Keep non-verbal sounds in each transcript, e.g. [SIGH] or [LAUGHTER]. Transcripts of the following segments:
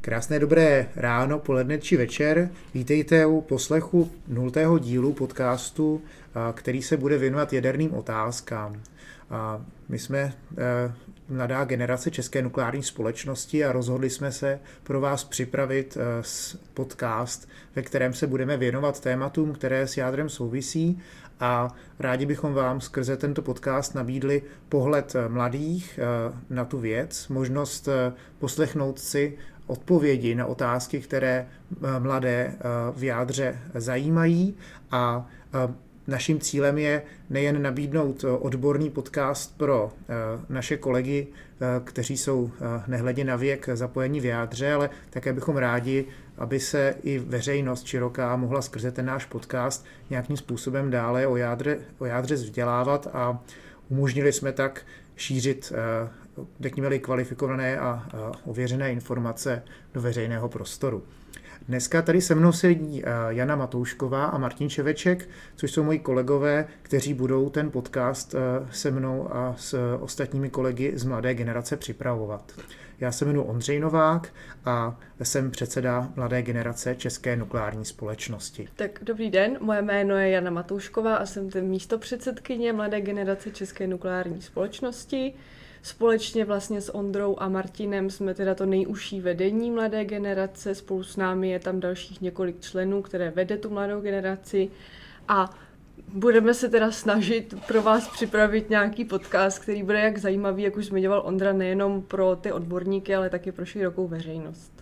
Krásné dobré ráno, poledne či večer. Vítejte u poslechu nultého dílu podcastu, který se bude věnovat jaderným otázkám. My jsme e, mladá generace České nukleární společnosti a rozhodli jsme se pro vás připravit e, podcast, ve kterém se budeme věnovat tématům, které s jádrem souvisí a rádi bychom vám skrze tento podcast nabídli pohled e, mladých na tu věc, možnost poslechnout si odpovědi na otázky, které eh, mladé eh, v jádře zajímají. A eh, Naším cílem je nejen nabídnout odborný podcast pro naše kolegy, kteří jsou nehledě na věk zapojení v jádře, ale také bychom rádi, aby se i veřejnost široká mohla skrze ten náš podcast nějakým způsobem dále o jádře, o jádře vzdělávat. A umožnili jsme tak šířit řekněme kvalifikované a ověřené informace do veřejného prostoru. Dneska tady se mnou sedí Jana Matoušková a Martin Čeveček, což jsou moji kolegové, kteří budou ten podcast se mnou a s ostatními kolegy z mladé generace připravovat. Já se jmenuji Ondřej Novák a jsem předseda Mladé generace České nukleární společnosti. Tak dobrý den, moje jméno je Jana Matoušková a jsem místo předsedkyně Mladé generace České nukleární společnosti. Společně vlastně s Ondrou a Martinem jsme teda to nejužší vedení mladé generace, spolu s námi je tam dalších několik členů, které vede tu mladou generaci. A budeme se teda snažit pro vás připravit nějaký podcast, který bude jak zajímavý, jak už zmiňoval Ondra, nejenom pro ty odborníky, ale taky pro širokou veřejnost.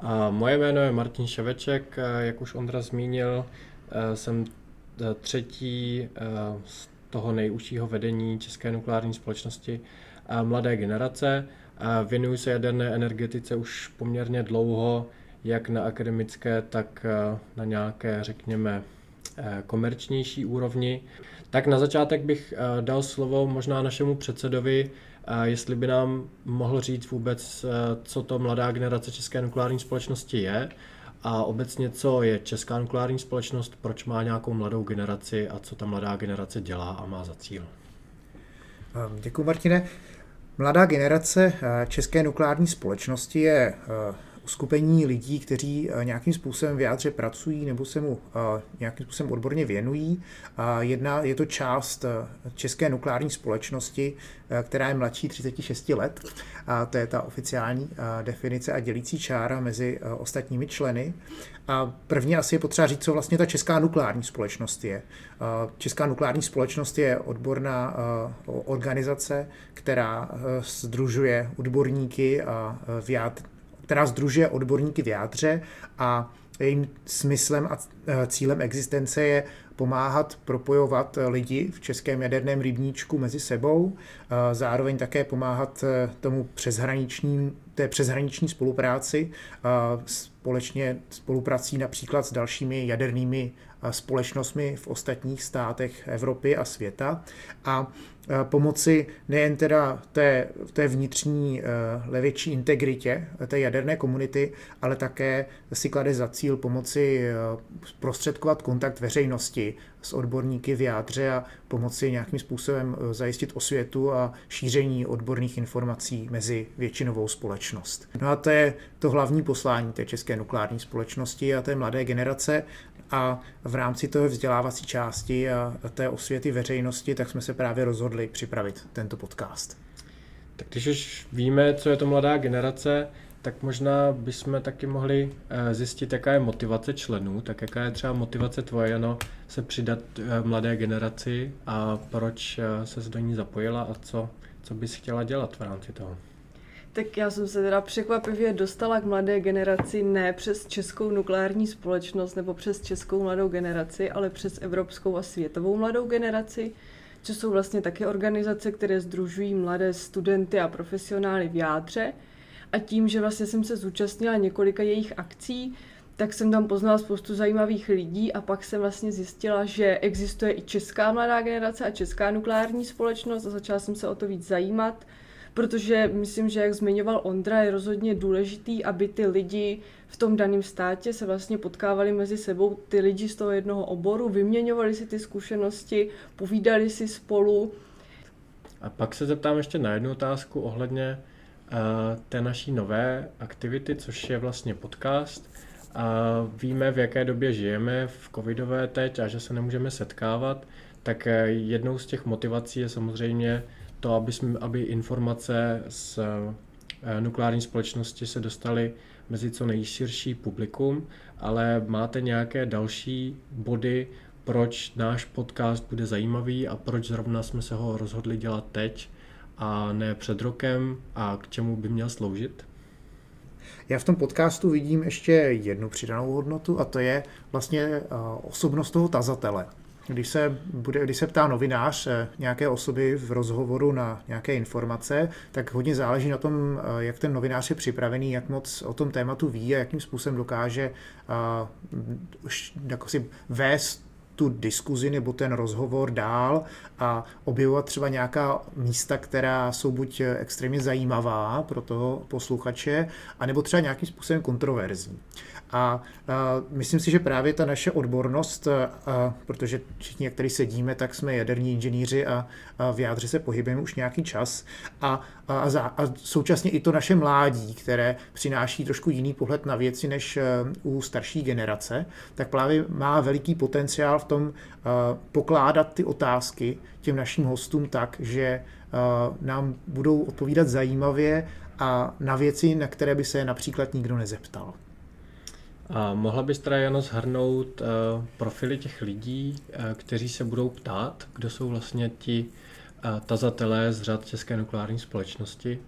A moje jméno je Martin Ševeček, jak už Ondra zmínil, eh, jsem eh, třetí z eh, toho nejužšího vedení České nukleární společnosti a mladé generace. Věnuju se jaderné energetice už poměrně dlouho, jak na akademické, tak eh, na nějaké, řekněme, eh, komerčnější úrovni. Tak na začátek bych eh, dal slovo možná našemu předsedovi, jestli by nám mohl říct vůbec, co to mladá generace České nukleární společnosti je a obecně, co je Česká nukleární společnost, proč má nějakou mladou generaci a co ta mladá generace dělá a má za cíl? Ehm, Děkuji, Martine. Mladá generace eh, České nukleární společnosti je eh, uskupení lidí, kteří eh, nějakým způsobem v jádře pracují nebo se mu eh, nějakým způsobem odborně věnují. Jedna, je to část eh, České nukleární společnosti, která je mladší 36 let. A to je ta oficiální definice a dělící čára mezi ostatními členy. A první asi je potřeba říct, co vlastně ta Česká nukleární společnost je. Česká nukleární společnost je odborná organizace, která združuje odborníky a věd, která združuje odborníky v jádře a jejím smyslem a e, cílem existence je pomáhat propojovat lidi v českém jaderném rybníčku mezi sebou, e, zároveň také pomáhat e, tomu přeshraničním, té přeshraniční spolupráci společně spoluprací například s dalšími jadernými společnostmi v ostatních státech Evropy a světa a pomoci nejen teda té, té vnitřní levětší integritě té jaderné komunity, ale také si klade za cíl pomoci prostředkovat kontakt veřejnosti s odborníky v jádře a pomoci nějakým způsobem zajistit osvětu a šíření odborných informací mezi většinovou společnost. No a to je to hlavní poslání té české nukleární společnosti a té mladé generace a v rámci toho vzdělávací části a té osvěty veřejnosti, tak jsme se právě rozhodli připravit tento podcast. Tak když už víme, co je to mladá generace, tak možná bychom taky mohli eh, zjistit, jaká je motivace členů, tak jaká je třeba motivace tvoje, Jano, se přidat eh, mladé generaci a proč eh, se do ní zapojila a co, co bys chtěla dělat v rámci toho? Tak já jsem se teda překvapivě dostala k mladé generaci ne přes českou nukleární společnost nebo přes českou mladou generaci, ale přes evropskou a světovou mladou generaci, což jsou vlastně také organizace, které združují mladé studenty a profesionály v jádře. A tím, že vlastně jsem se zúčastnila několika jejich akcí, tak jsem tam poznala spoustu zajímavých lidí a pak jsem vlastně zjistila, že existuje i česká mladá generace a česká nukleární společnost a začala jsem se o to víc zajímat protože myslím, že jak zmiňoval Ondra, je rozhodně důležitý, aby ty lidi v tom daném státě se vlastně potkávali mezi sebou, ty lidi z toho jednoho oboru, vyměňovali si ty zkušenosti, povídali si spolu. A pak se zeptám ještě na jednu otázku ohledně té naší nové aktivity, což je vlastně podcast. A víme, v jaké době žijeme, v covidové teď a že se nemůžeme setkávat, tak eh, jednou z těch motivací je samozřejmě to, aby, jsme, aby informace z eh, nukleární společnosti se dostaly mezi co nejširší publikum, ale máte nějaké další body, proč náš podcast bude zajímavý a proč zrovna jsme se ho rozhodli dělat teď a ne před rokem a k čemu by měl sloužit? Já v tom podcastu vidím ještě jednu přidanou hodnotu a to je vlastně eh, osobnost toho tazatele. Když se, bude, když se ptá novinář eh, nějaké osoby v rozhovoru na nějaké informace, tak hodně záleží na tom, eh, jak ten novinář je připravený, jak moc o tom tématu ví a jakým způsobem dokáže jako si vést tu diskuzi nebo ten rozhovor dál a objevovat třeba nějaká místa, která jsou buď extrémně zajímavá pro toho posluchače, anebo třeba nějakým způsobem kontroverzní. A, myslím si, že právě ta naše odbornost, protože všichni, jak tady sedíme, tak jsme jaderní inženýři a, v jádře se pohybujeme už nějaký čas a, a, za, a současně i to naše mládí, které přináší trošku jiný pohled na věci než e, u starší generace, tak právě má veliký potenciál v tom a, pokládat ty otázky těm našim hostům tak, že a, nám budou odpovídat zajímavě a na věci, na které by se například nikdo nezeptal. A mohla bys teda jen zhrnout uh, profily těch lidí, uh, kteří se budou ptát, kdo jsou vlastně ti uh, tazatelé z řad České nukleární společnosti?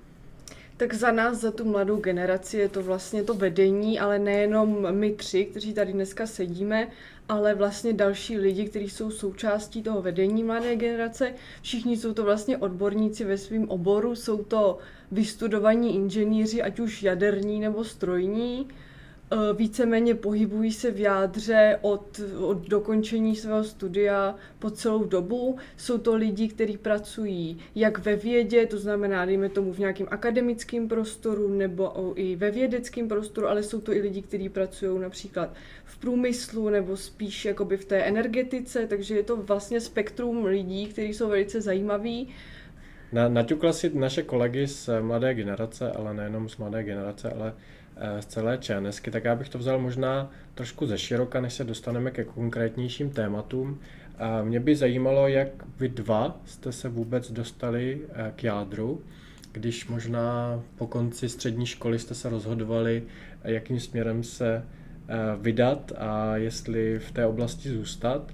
Tak za nás, za tu mladou generaci, je to vlastně to vedení, ale nejenom my tři, kteří tady dneska sedíme, ale vlastně další lidi, kteří jsou součástí toho vedení mladé generace. Všichni jsou to vlastně odborníci ve svém oboru, jsou to vystudovaní inženýři, ať už jaderní nebo strojní Eh, víceméně pohybují se v jádře od, od dokončení svého studia po celou dobu. Jsou to lidi, kteří pracují jak ve vědě, to znamená, dejme tomu v nějakém akademickém prostoru nebo i ve vědeckém prostoru, ale jsou to i lidi, kteří pracují například v průmyslu nebo spíš jakoby v té energetice, takže je to vlastně spektrum lidí, kteří jsou velice zajímaví. Na, naťukla si naše kolegy z mladé generace, ale nejenom z mladé generace, ale z celé ČNSky, tak já bych to vzal možná trošku ze široka, než se dostaneme ke konkrétnějším tématům. Mě by zajímalo, jak vy dva jste se vůbec dostali eh, k jádru, když možná po konci střední školy jste se rozhodovali, eh, jakým směrem se eh, vydat a jestli v té oblasti zůstat.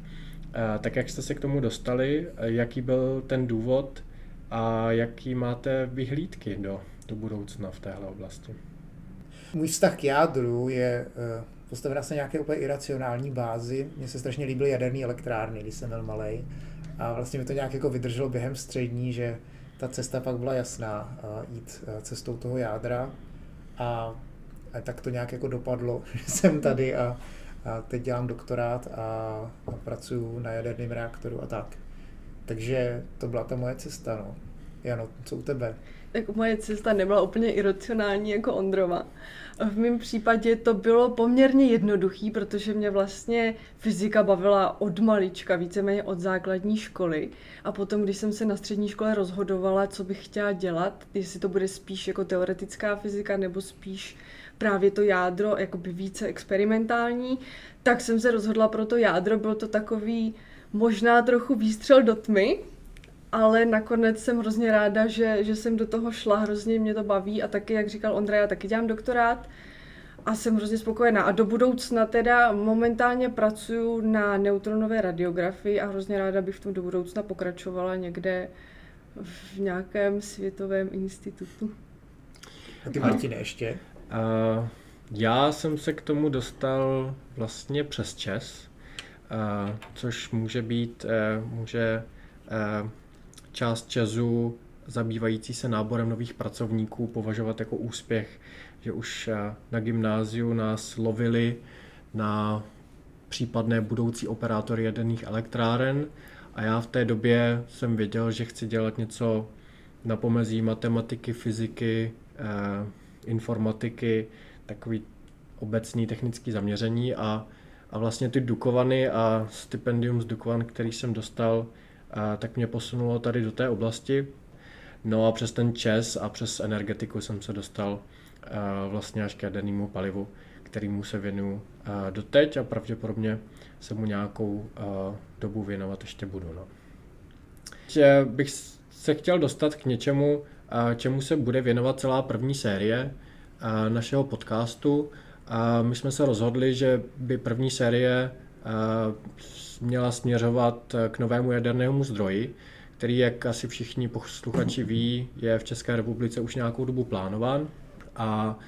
Tak jak jste se k tomu dostali, jaký byl ten důvod a jaký máte vyhlídky do, do budoucna v téhle oblasti? Můj vztah k jádru je uh, postaven na nějaké úplně iracionální bázi. Mně se strašně líbily jaderné elektrárny, když jsem byl malý. A vlastně mi to nějak jako vydrželo během střední, že ta cesta pak byla jasná, uh, jít uh, cestou toho jádra. A, a tak to nějak jako dopadlo, [LAUGHS] že jsem tady a, a teď dělám doktorát a, a pracuji na jaderném reaktoru a tak. Takže to byla ta moje cesta, no. Jano, co u tebe? Tak moje cesta nebyla úplně iracionální jako Ondrova. V mém případě to bylo poměrně jednoduchý, protože mě vlastně fyzika bavila od malička, víceméně od základní školy. A potom, když jsem se na střední škole rozhodovala, co bych chtěla dělat, jestli to bude spíš jako teoretická fyzika nebo spíš právě to jádro, jakoby více experimentální, tak jsem se rozhodla pro to jádro. Bylo to takový možná trochu výstřel do tmy, ale nakonec jsem hrozně ráda, že, že jsem do toho šla, hrozně mě to baví a taky, jak říkal Ondra, já taky dělám doktorát a jsem hrozně spokojená. A do budoucna teda momentálně pracuji na neutronové radiografii a hrozně ráda bych v tom do budoucna pokračovala někde v nějakém světovém institutu. A ty Martine ještě? Uh, já jsem se k tomu dostal vlastně přes ČES, uh, což může být, uh, může uh, část Česu zabývající se náborem nových pracovníků považovat jako úspěch, že už eh, na gymnáziu nás lovili na případné budoucí operátory jaderných elektráren a já v té době jsem věděl, že chci dělat něco na pomezí matematiky, fyziky, eh, informatiky, takový obecný technický zaměření a, a vlastně ty Dukovany a stipendium z Dukovan, který jsem dostal, tak mě posunulo tady do té oblasti. No a přes ten ČES a přes energetiku jsem se dostal vlastně až k jadernému palivu, kterýmu se věnuju doteď a pravděpodobně se mu nějakou dobu věnovat ještě budu. No. Že bych se chtěl dostat k něčemu, čemu se bude věnovat celá první série našeho podcastu. My jsme se rozhodli, že by první série měla směřovat k novému jadernému zdroji, který, jak asi všichni posluchači ví, je v České republice už nějakou dobu plánován a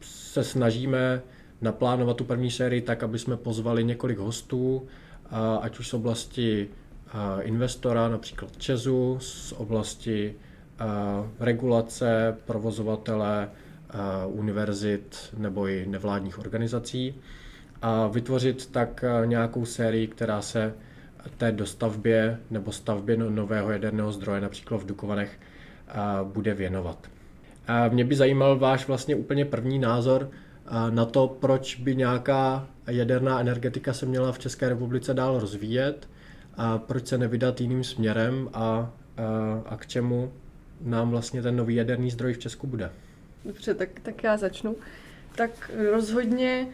se snažíme naplánovat tu první sérii tak, aby jsme pozvali několik hostů, ať už z oblasti investora, například Česu, z oblasti regulace, provozovatele, univerzit nebo i nevládních organizací a vytvořit tak nějakou sérii, která se té dostavbě nebo stavbě no, nového jaderného zdroje, například v Dukovanech, bude věnovat. Mě by zajímal váš vlastně úplně první názor na to, proč by nějaká jaderná energetika se měla v České republice dál rozvíjet a proč se nevydat jiným směrem a, a, a k čemu nám vlastně ten nový jaderný zdroj v Česku bude. Dobře, tak, tak já začnu. Tak rozhodně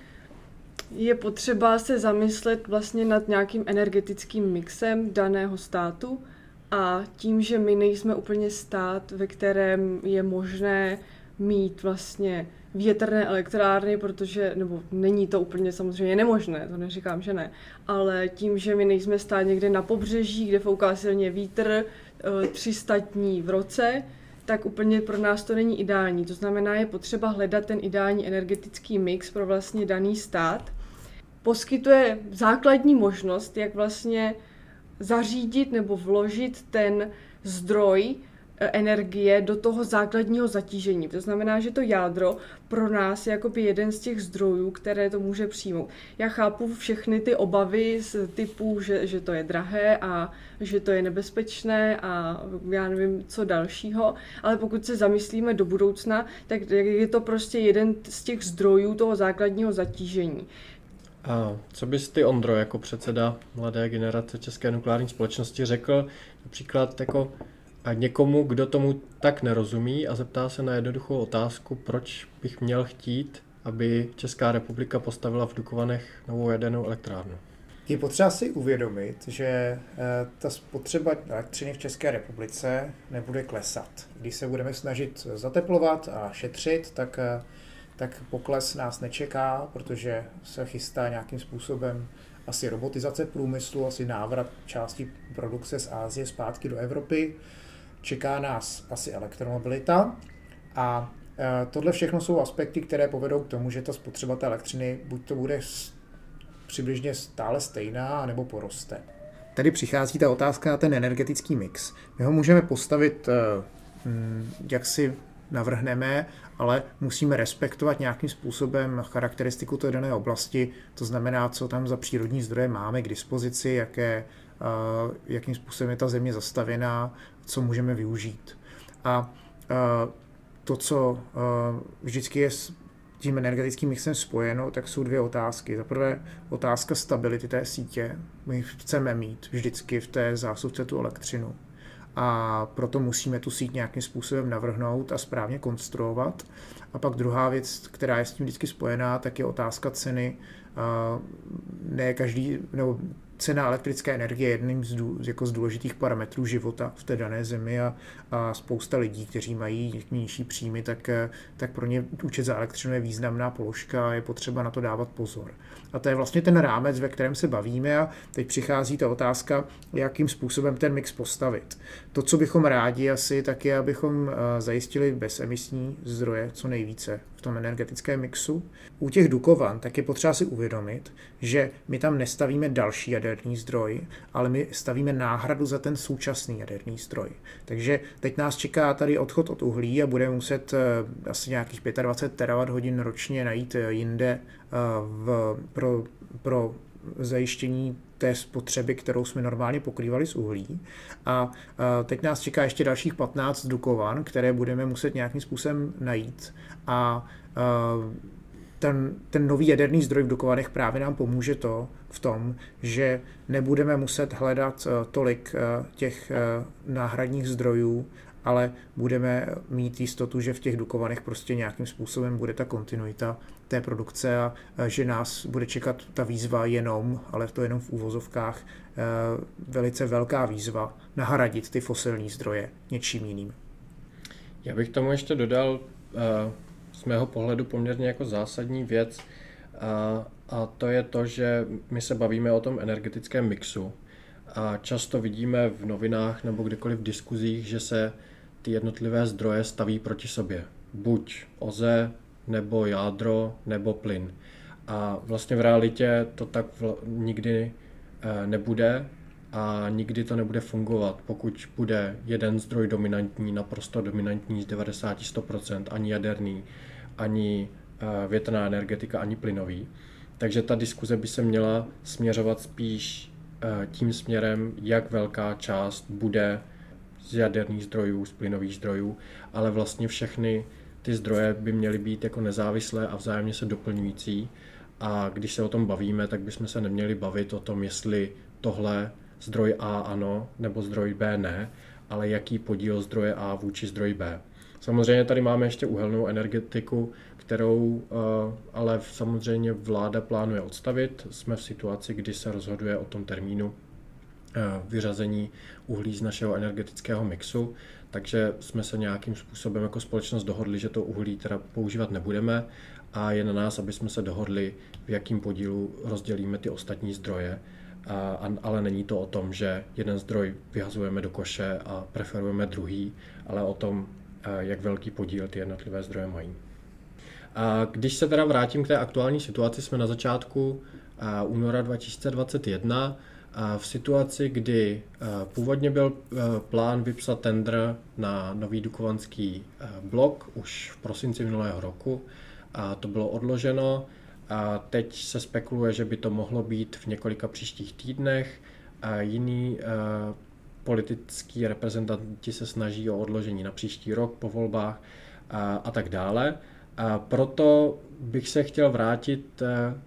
je potřeba se zamyslet vlastně nad nějakým energetickým mixem daného státu a tím, že my nejsme úplně stát, ve kterém je možné mít vlastně větrné elektrárny, protože, nebo není to úplně samozřejmě nemožné, to neříkám, že ne, ale tím, že my nejsme stát někde na pobřeží, kde fouká silně vítr, 300 eh, dní v roce, tak úplně pro nás to není ideální. To znamená, je potřeba hledat ten ideální energetický mix pro vlastně daný stát. Poskytuje základní možnost, jak vlastně zařídit nebo vložit ten zdroj energie do toho základního zatížení. To znamená, že to jádro pro nás je jakoby jeden z těch zdrojů, které to může přijmout. Já chápu všechny ty obavy z typu, že, že to je drahé a že to je nebezpečné a já nevím, co dalšího, ale pokud se zamyslíme do budoucna, tak je to prostě jeden z těch zdrojů toho základního zatížení. A co bys ty, Ondro, jako předseda mladé generace České nukleární společnosti řekl například jako a někomu, kdo tomu tak nerozumí a zeptá se na jednoduchou otázku, proč bych měl chtít, aby Česká republika postavila v Dukovanech novou jadernou elektrárnu. Je potřeba si uvědomit, že eh, ta spotřeba elektřiny v České republice nebude klesat. Když se budeme snažit zateplovat a šetřit, tak, eh, tak pokles nás nečeká, protože se chystá nějakým způsobem asi robotizace průmyslu, asi návrat části produkce z Ázie zpátky do Evropy čeká nás asi elektromobilita a e, tohle všechno jsou aspekty, které povedou k tomu, že ta spotřeba té elektřiny buď to bude přibližně stále stejná, nebo poroste. Tady přichází ta otázka na ten energetický mix. My ho můžeme postavit, e, jak si navrhneme, ale musíme respektovat nějakým způsobem charakteristiku té dané oblasti, to znamená, co tam za přírodní zdroje máme k dispozici, jaké, jakým způsobem je ta země zastavěná, co můžeme využít. A to, co vždycky je s tím energetickým mixem spojeno, tak jsou dvě otázky. Za prvé otázka stability té sítě. My chceme mít vždycky v té zásuvce tu elektřinu a proto musíme tu síť nějakým způsobem navrhnout a správně konstruovat. A pak druhá věc, která je s tím vždycky spojená, tak je otázka ceny. Ne každý, nebo cena elektrické energie je jedním z, dů, jako z důležitých parametrů života v té dané zemi a, a spousta lidí, kteří mají nižší příjmy, tak, tak pro ně účet za elektřinu je významná položka a je potřeba na to dávat pozor. A to je vlastně ten rámec, ve kterém se bavíme a teď přichází ta otázka, jakým způsobem ten mix postavit. To, co bychom rádi asi, tak je, abychom eh, zajistili bezemisní zdroje co nejvíce v tom energetickém mixu. U těch Dukovan tak je potřeba si uvědomit, že my tam nestavíme další jaderný zdroj, ale my stavíme náhradu za ten současný jaderný zdroj. Takže teď nás čeká tady odchod od uhlí a budeme muset eh, asi nějakých 25 terawatt hodin ročně najít eh, jinde v, pro, pro zajištění té spotřeby, kterou jsme normálně pokrývali z uhlí. A teď nás čeká ještě dalších 15 dukovan, které budeme muset nějakým způsobem najít. A ten, ten nový jaderný zdroj v Dukovanech právě nám pomůže to v tom, že nebudeme muset hledat tolik těch náhradních zdrojů ale budeme mít jistotu, že v těch Dukovanech prostě nějakým způsobem bude ta kontinuita té produkce a že nás bude čekat ta výzva jenom, ale to jenom v úvozovkách, velice velká výzva nahradit ty fosilní zdroje něčím jiným. Já bych tomu ještě dodal z mého pohledu poměrně jako zásadní věc a, a to je to, že my se bavíme o tom energetickém mixu a často vidíme v novinách nebo kdekoliv v diskuzích, že se ty jednotlivé zdroje staví proti sobě. Buď OZE, nebo jádro, nebo plyn. A vlastně v realitě to tak vl- nikdy e, nebude a nikdy to nebude fungovat, pokud bude jeden zdroj dominantní, naprosto dominantní z 90-100%, ani jaderný, ani e, větrná energetika, ani plynový. Takže ta diskuze by se měla směřovat spíš e, tím směrem, jak velká část bude z jaderných zdrojů, z plynových zdrojů, ale vlastně všechny ty zdroje by měly být jako nezávislé a vzájemně se doplňující. A když se o tom bavíme, tak bychom se neměli bavit o tom, jestli tohle zdroj A ano, nebo zdroj B ne, ale jaký podíl zdroje A vůči zdroji B. Samozřejmě tady máme ještě uhelnou energetiku, kterou eh, ale samozřejmě vláda plánuje odstavit. Jsme v situaci, kdy se rozhoduje o tom termínu vyřazení uhlí z našeho energetického mixu, takže jsme se nějakým způsobem jako společnost dohodli, že to uhlí teda používat nebudeme a je na nás, aby jsme se dohodli, v jakým podílu rozdělíme ty ostatní zdroje. A, ale není to o tom, že jeden zdroj vyhazujeme do koše a preferujeme druhý, ale o tom, eh, jak velký podíl ty jednotlivé zdroje mají. A když se teda vrátím k té aktuální situaci, jsme na začátku eh, února 2021 v situaci, kdy eh, původně byl eh, plán vypsat tender na nový dukovanský eh, blok už v prosinci minulého roku a to bylo odloženo a teď se spekuluje, že by to mohlo být v několika příštích týdnech a jiný politický reprezentanti se snaží o odložení na příští rok po volbách a, a tak dále. A proto bych se chtěl vrátit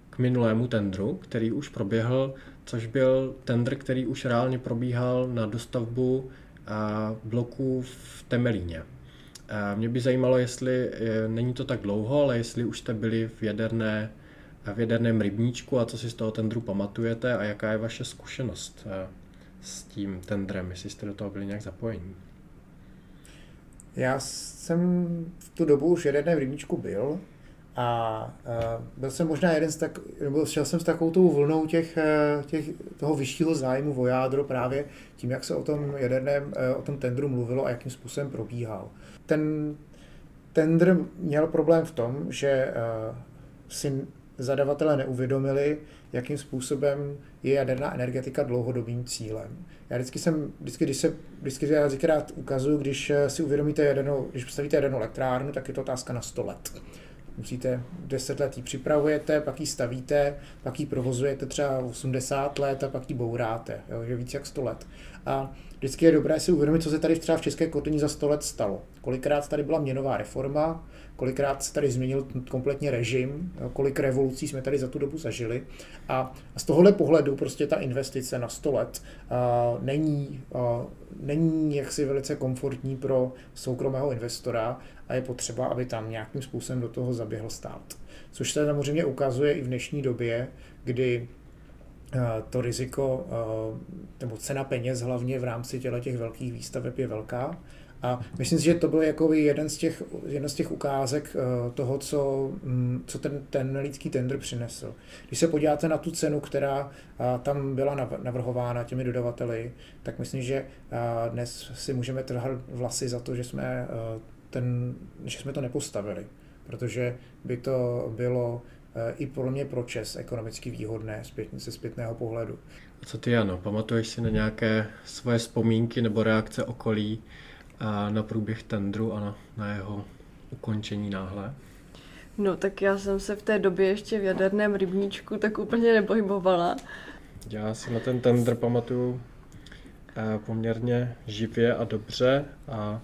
k minulému tendru, který už proběhl což byl tender, který už reálně probíhal na dostavbu bloků v Temelíně. Mě by zajímalo, jestli e, není to tak dlouho, ale jestli už jste byli v, jaderné, v jaderném rybníčku a co si z toho tendru pamatujete a jaká je vaše zkušenost s tím tendrem, jestli jste do toho byli nějak zapojení. Já jsem v tu dobu už v jaderném rybníčku byl a uh, byl jsem možná jeden z tak, nebo šel jsem s takovou tou vlnou těch, e, těch, toho vyššího zájmu o jádro právě tím, jak se o tom jaderném, uh, o tom tendru mluvilo a jakým způsobem probíhal. Ten tender měl problém v tom, že uh, si zadavatelé neuvědomili, jakým způsobem je jaderná energetika dlouhodobým cílem. Já vždycky jsem, vždycky, když se, vždycky já vždycky rád ukazuju, když si uvědomíte jadernou, když postavíte jadernou elektrárnu, tak je to otázka na 100 let musíte 10 let ji připravujete, pak ji stavíte, pak ji provozujete třeba 80 let a pak ji bouráte, jo, že víc jak 100 let. A vždycky je dobré si uvědomit, co se tady třeba v České kotlině za 100 let stalo. Kolikrát tady byla měnová reforma, kolikrát se tady změnil kompletně režim, kolik revolucí jsme tady za tu dobu zažili. A z tohohle pohledu prostě ta investice na 100 let není, není jaksi velice komfortní pro soukromého investora a je potřeba, aby tam nějakým způsobem do toho zaběhl stát. Což se samozřejmě ukazuje i v dnešní době, kdy to riziko, nebo cena peněz hlavně v rámci těch velkých výstaveb je velká a myslím si, že to byl jako jeden z těch, jeden z těch ukázek eh, toho, co, mm, co ten, ten lidský tender přinesl. Když se podíváte na tu cenu, která eh, tam byla navrhována těmi dodavateli, tak myslím, že eh, dnes si můžeme trhat vlasy za to, že jsme, ten, že jsme to nepostavili, protože by to bylo i pro mě pro Čes ekonomicky výhodné ze zpětného pohledu. A co ty, Jano, pamatuješ si na nějaké svoje vzpomínky nebo reakce okolí, na průběh tendru a na, na jeho ukončení náhle? No tak já jsem se v té době ještě v jaderném rybníčku tak úplně nepohybovala. Já si na ten tender pamatuju eh, poměrně živě a dobře a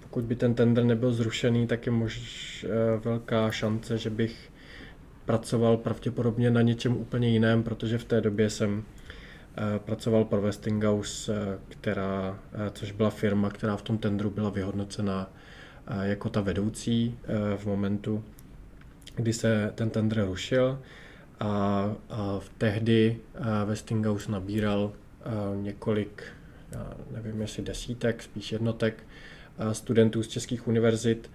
pokud by ten tender nebyl zrušený, tak je mož eh, velká šance, že bych pracoval pravděpodobně na něčem úplně jiném, protože v té době jsem pracoval pro Westinghouse, která, což byla firma, která v tom tendru byla vyhodnocena jako ta vedoucí v momentu, kdy se ten tender rušil. A, a v tehdy Westinghouse nabíral několik, nevím jestli desítek, spíš jednotek studentů z českých univerzit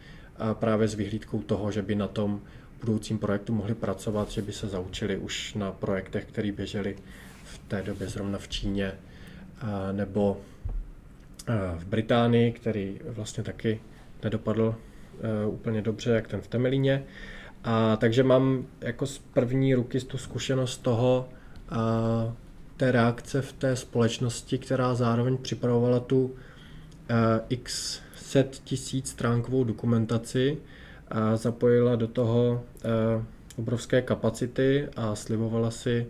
právě s vyhlídkou toho, že by na tom budoucím projektu mohli pracovat, že by se zaučili už na projektech, které běžely v té době zrovna v Číně nebo v Británii, který vlastně taky nedopadl úplně dobře, jak ten v Temelíně. A takže mám jako z první ruky tu zkušenost toho, a, té reakce v té společnosti, která zároveň připravovala tu a, x set tisíc stránkovou dokumentaci a zapojila do toho a, obrovské kapacity a slibovala si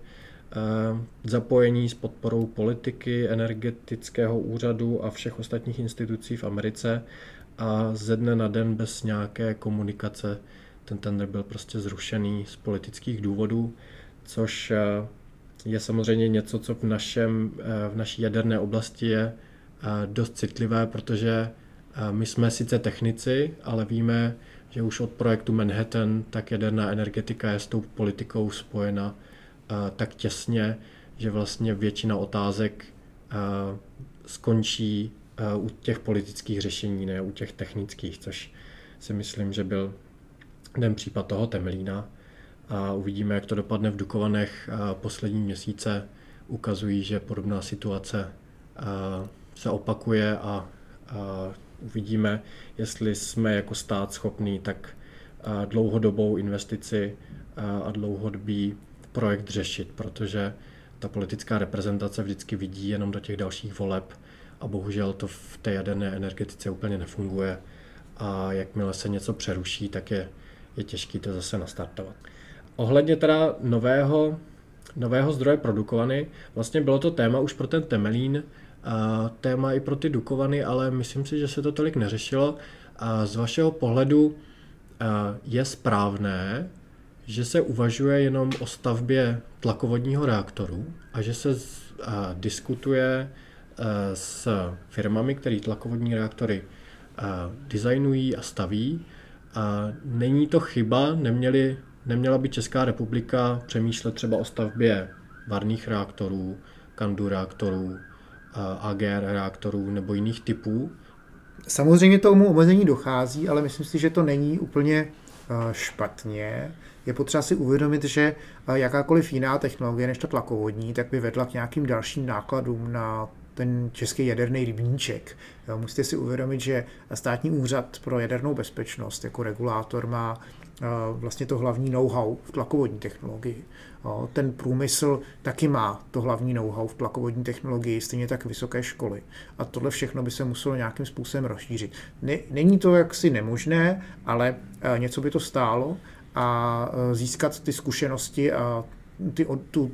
zapojení s podporou politiky, energetického úřadu a všech ostatních institucí v Americe a ze dne na den bez nějaké komunikace. Ten tender byl prostě zrušený z politických důvodů, což eh, je samozřejmě něco, co v, našem, eh, v naší jaderné oblasti je eh, dost citlivé, protože my jsme sice technici, ale víme, že už od projektu Manhattan tak jaderná energetika je s tou politikou spojena tak těsně, že vlastně většina otázek skončí u těch politických řešení, ne u těch technických, což si myslím, že byl ten případ toho Temelína a uvidíme, jak to dopadne v Dukovanech. Poslední měsíce ukazují, že podobná situace se opakuje a uvidíme, jestli jsme jako stát schopní tak dlouhodobou investici a dlouhodobý projekt řešit, protože ta politická reprezentace vždycky vidí jenom do těch dalších voleb a bohužel to v té jaderné energetice úplně nefunguje a jakmile se něco přeruší, tak je je těžké to zase nastartovat. Ohledně teda nového, nového zdroje produkovaný, vlastně bylo to téma už pro ten Temelín, a téma i pro ty Dukovany, ale myslím si, že se to tolik neřešilo. A z vašeho pohledu je správné, že se uvažuje jenom o stavbě tlakovodního reaktoru a že se diskutuje s firmami, které tlakovodní reaktory designují a staví a není to chyba, neměli, neměla by Česká republika přemýšlet třeba o stavbě varných reaktorů, kandu reaktorů, AGR reaktorů nebo jiných typů? Samozřejmě tomu omezení dochází, ale myslím si, že to není úplně špatně. Je potřeba si uvědomit, že jakákoliv jiná technologie než ta tlakovodní, tak by vedla k nějakým dalším nákladům na ten český jaderný rybníček. Jo, musíte si uvědomit, že státní úřad pro jadernou bezpečnost jako regulátor má vlastně to hlavní know-how v tlakovodní technologii. Ten průmysl taky má to hlavní know-how v tlakovodní technologii, stejně tak vysoké školy. A tohle všechno by se muselo nějakým způsobem rozšířit. Není to jaksi nemožné, ale něco by to stálo a získat ty zkušenosti a ty, tu,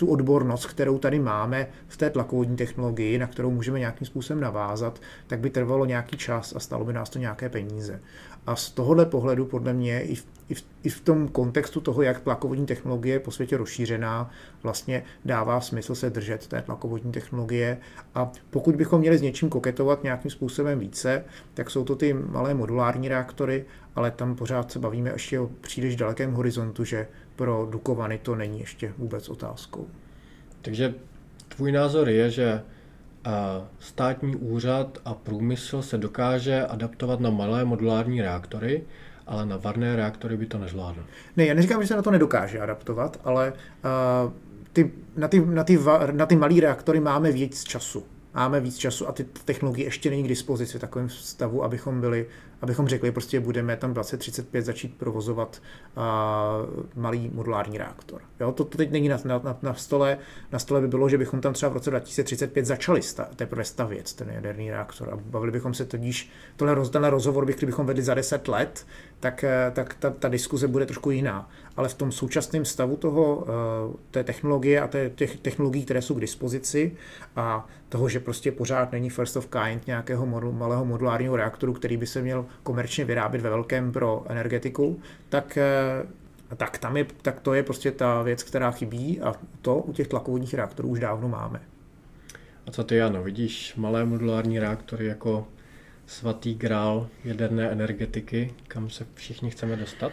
tu odbornost, kterou tady máme v té tlakovodní technologii, na kterou můžeme nějakým způsobem navázat, tak by trvalo nějaký čas a stalo by nás to nějaké peníze. A z tohohle pohledu podle mě i v, i v, i v tom kontextu toho, jak tlakovodní technologie je po světě rozšířená, vlastně dává smysl se držet té tlakovodní technologie. A pokud bychom měli s něčím koketovat nějakým způsobem více, tak jsou to ty malé modulární reaktory, ale tam pořád se bavíme ještě o příliš dalekém horizontu, že pro Dukovany to není ještě vůbec otázkou. Takže tvůj názor je, že státní úřad a průmysl se dokáže adaptovat na malé modulární reaktory, ale na varné reaktory by to nezvládl. Ne, já neříkám, že se na to nedokáže adaptovat, ale uh, ty, na, ty, na, ty, na ty malé reaktory máme víc času. Máme víc času a ty technologie ještě není k dispozici v takovém stavu, abychom byli abychom řekli, prostě budeme tam 2035 začít provozovat uh, malý modulární reaktor. Jo, to, to teď není na, na, na, stole. Na stole by bylo, že bychom tam třeba v roce 2035 začali sta, teprve stavět ten jaderný reaktor a bavili bychom se tudíž, tohle, roz, rozhovor bych, kdybychom vedli za 10 let, tak, eh, tak ta, ta diskuze bude trošku jiná. Ale v tom současném stavu toho, eh, té technologie a těch technologií, které jsou k dispozici a toho, že prostě pořád není first of kind nějakého modu, malého modulárního reaktoru, který by se měl komerčně vyrábět ve velkém pro energetiku, tak eh, tak, tam je, tak to je prostě ta věc, která chybí a to u těch tlakovodních reaktorů už dávno máme. A co ty, Jano, vidíš malé modulární reaktory jako svatý grál jaderné energetiky, kam se všichni chceme dostat?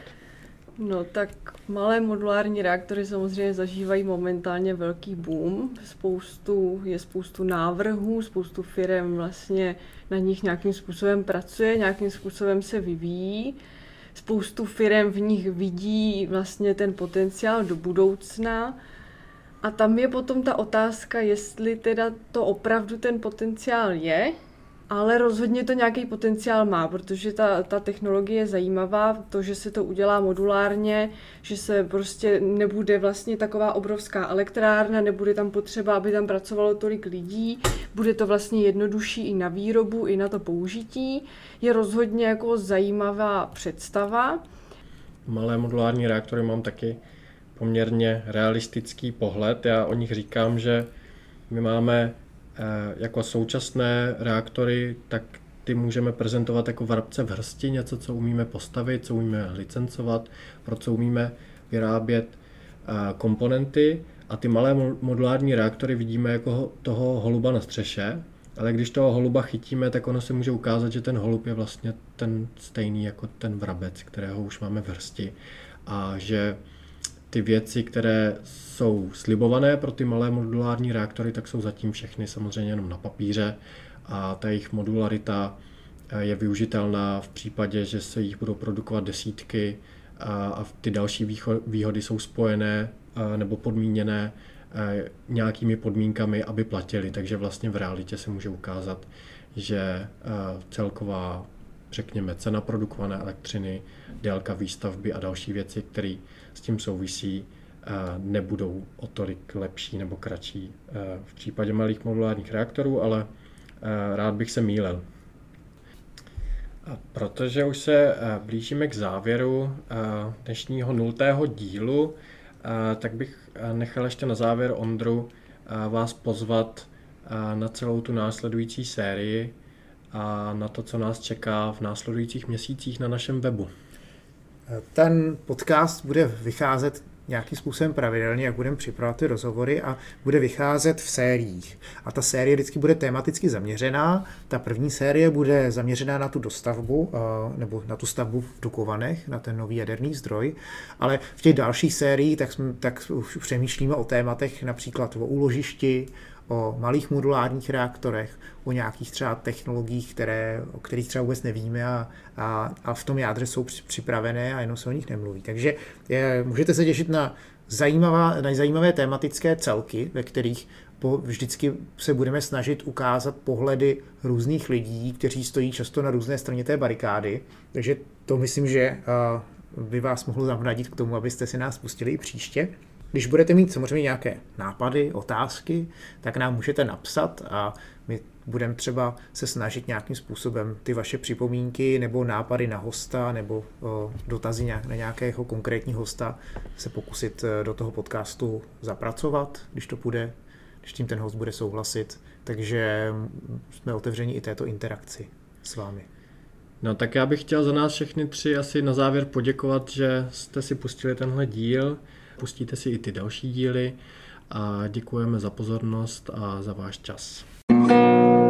No tak malé modulární reaktory samozřejmě zažívají momentálně velký boom. Spoustu, je spoustu návrhů, spoustu firm vlastně na nich nějakým způsobem pracuje, nějakým způsobem se vyvíjí. Spoustu firm v nich vidí vlastně ten potenciál do budoucna. A tam je potom ta otázka, jestli teda to opravdu ten potenciál je, ale rozhodně to nějaký potenciál má, protože ta, ta technologie je zajímavá, to, že se to udělá modulárně, že se prostě nebude vlastně taková obrovská elektrárna, nebude tam potřeba, aby tam pracovalo tolik lidí, bude to vlastně jednodušší i na výrobu, i na to použití, je rozhodně jako zajímavá představa. Malé modulární reaktory mám taky poměrně realistický pohled. Já o nich říkám, že my máme jako současné reaktory, tak ty můžeme prezentovat jako vrabce v hrsti, něco, co umíme postavit, co umíme licencovat, pro co umíme vyrábět eh, komponenty. A ty malé modulární reaktory vidíme jako toho holuba na střeše, ale když toho holuba chytíme, tak ono se může ukázat, že ten holub je vlastně ten stejný jako ten vrabec, kterého už máme v hrsti. A že ty věci, které jsou slibované pro ty malé modulární reaktory, tak jsou zatím všechny samozřejmě jenom na papíře a ta jejich modularita eh, je využitelná v případě, že se jich budou produkovat desítky a ty další výhody jsou spojené nebo podmíněné nějakými podmínkami, aby platili. Takže vlastně v realitě se může ukázat, že celková, řekněme, cena produkované elektřiny, délka výstavby a další věci, které s tím souvisí, nebudou o tolik lepší nebo kratší v případě malých modulárních reaktorů, ale rád bych se mýlil. Protože už se blížíme k závěru dnešního nultého dílu, tak bych nechal ještě na závěr Ondru vás pozvat na celou tu následující sérii a na to, co nás čeká v následujících měsících na našem webu. Ten podcast bude vycházet nějakým způsobem pravidelně, jak budeme připravovat ty rozhovory a bude vycházet v sériích. A ta série vždycky bude tematicky zaměřená. Ta první série bude zaměřená na tu dostavbu nebo na tu stavbu v Dukovanech, na ten nový jaderný zdroj, ale v těch dalších sériích tak, jsme, tak už přemýšlíme o tématech například o úložišti, o malých modulárních reaktorech, o nějakých třeba technologiích, které, o kterých třeba vůbec nevíme a, a, a v tom jádře jsou připravené a jenom se o nich nemluví. Takže je, můžete se těšit na, zajímavá, na zajímavé tematické celky, ve kterých po, vždycky se budeme snažit ukázat pohledy různých lidí, kteří stojí často na různé straně té barikády. Takže to myslím, že by vás mohlo zavnadit k tomu, abyste si nás pustili i příště. Když budete mít samozřejmě nějaké nápady, otázky, tak nám můžete napsat a my budeme třeba se snažit nějakým způsobem ty vaše připomínky nebo nápady na hosta nebo dotazy na nějakého konkrétního hosta se pokusit e, do toho podcastu zapracovat, když to bude, když tím ten host bude souhlasit. Takže jsme otevřeni i této interakci s vámi. No tak já bych chtěl za nás všechny tři asi na závěr poděkovat, že jste si pustili tenhle díl. Pustíte si i ty další díly a děkujeme za pozornost a za váš čas. thank you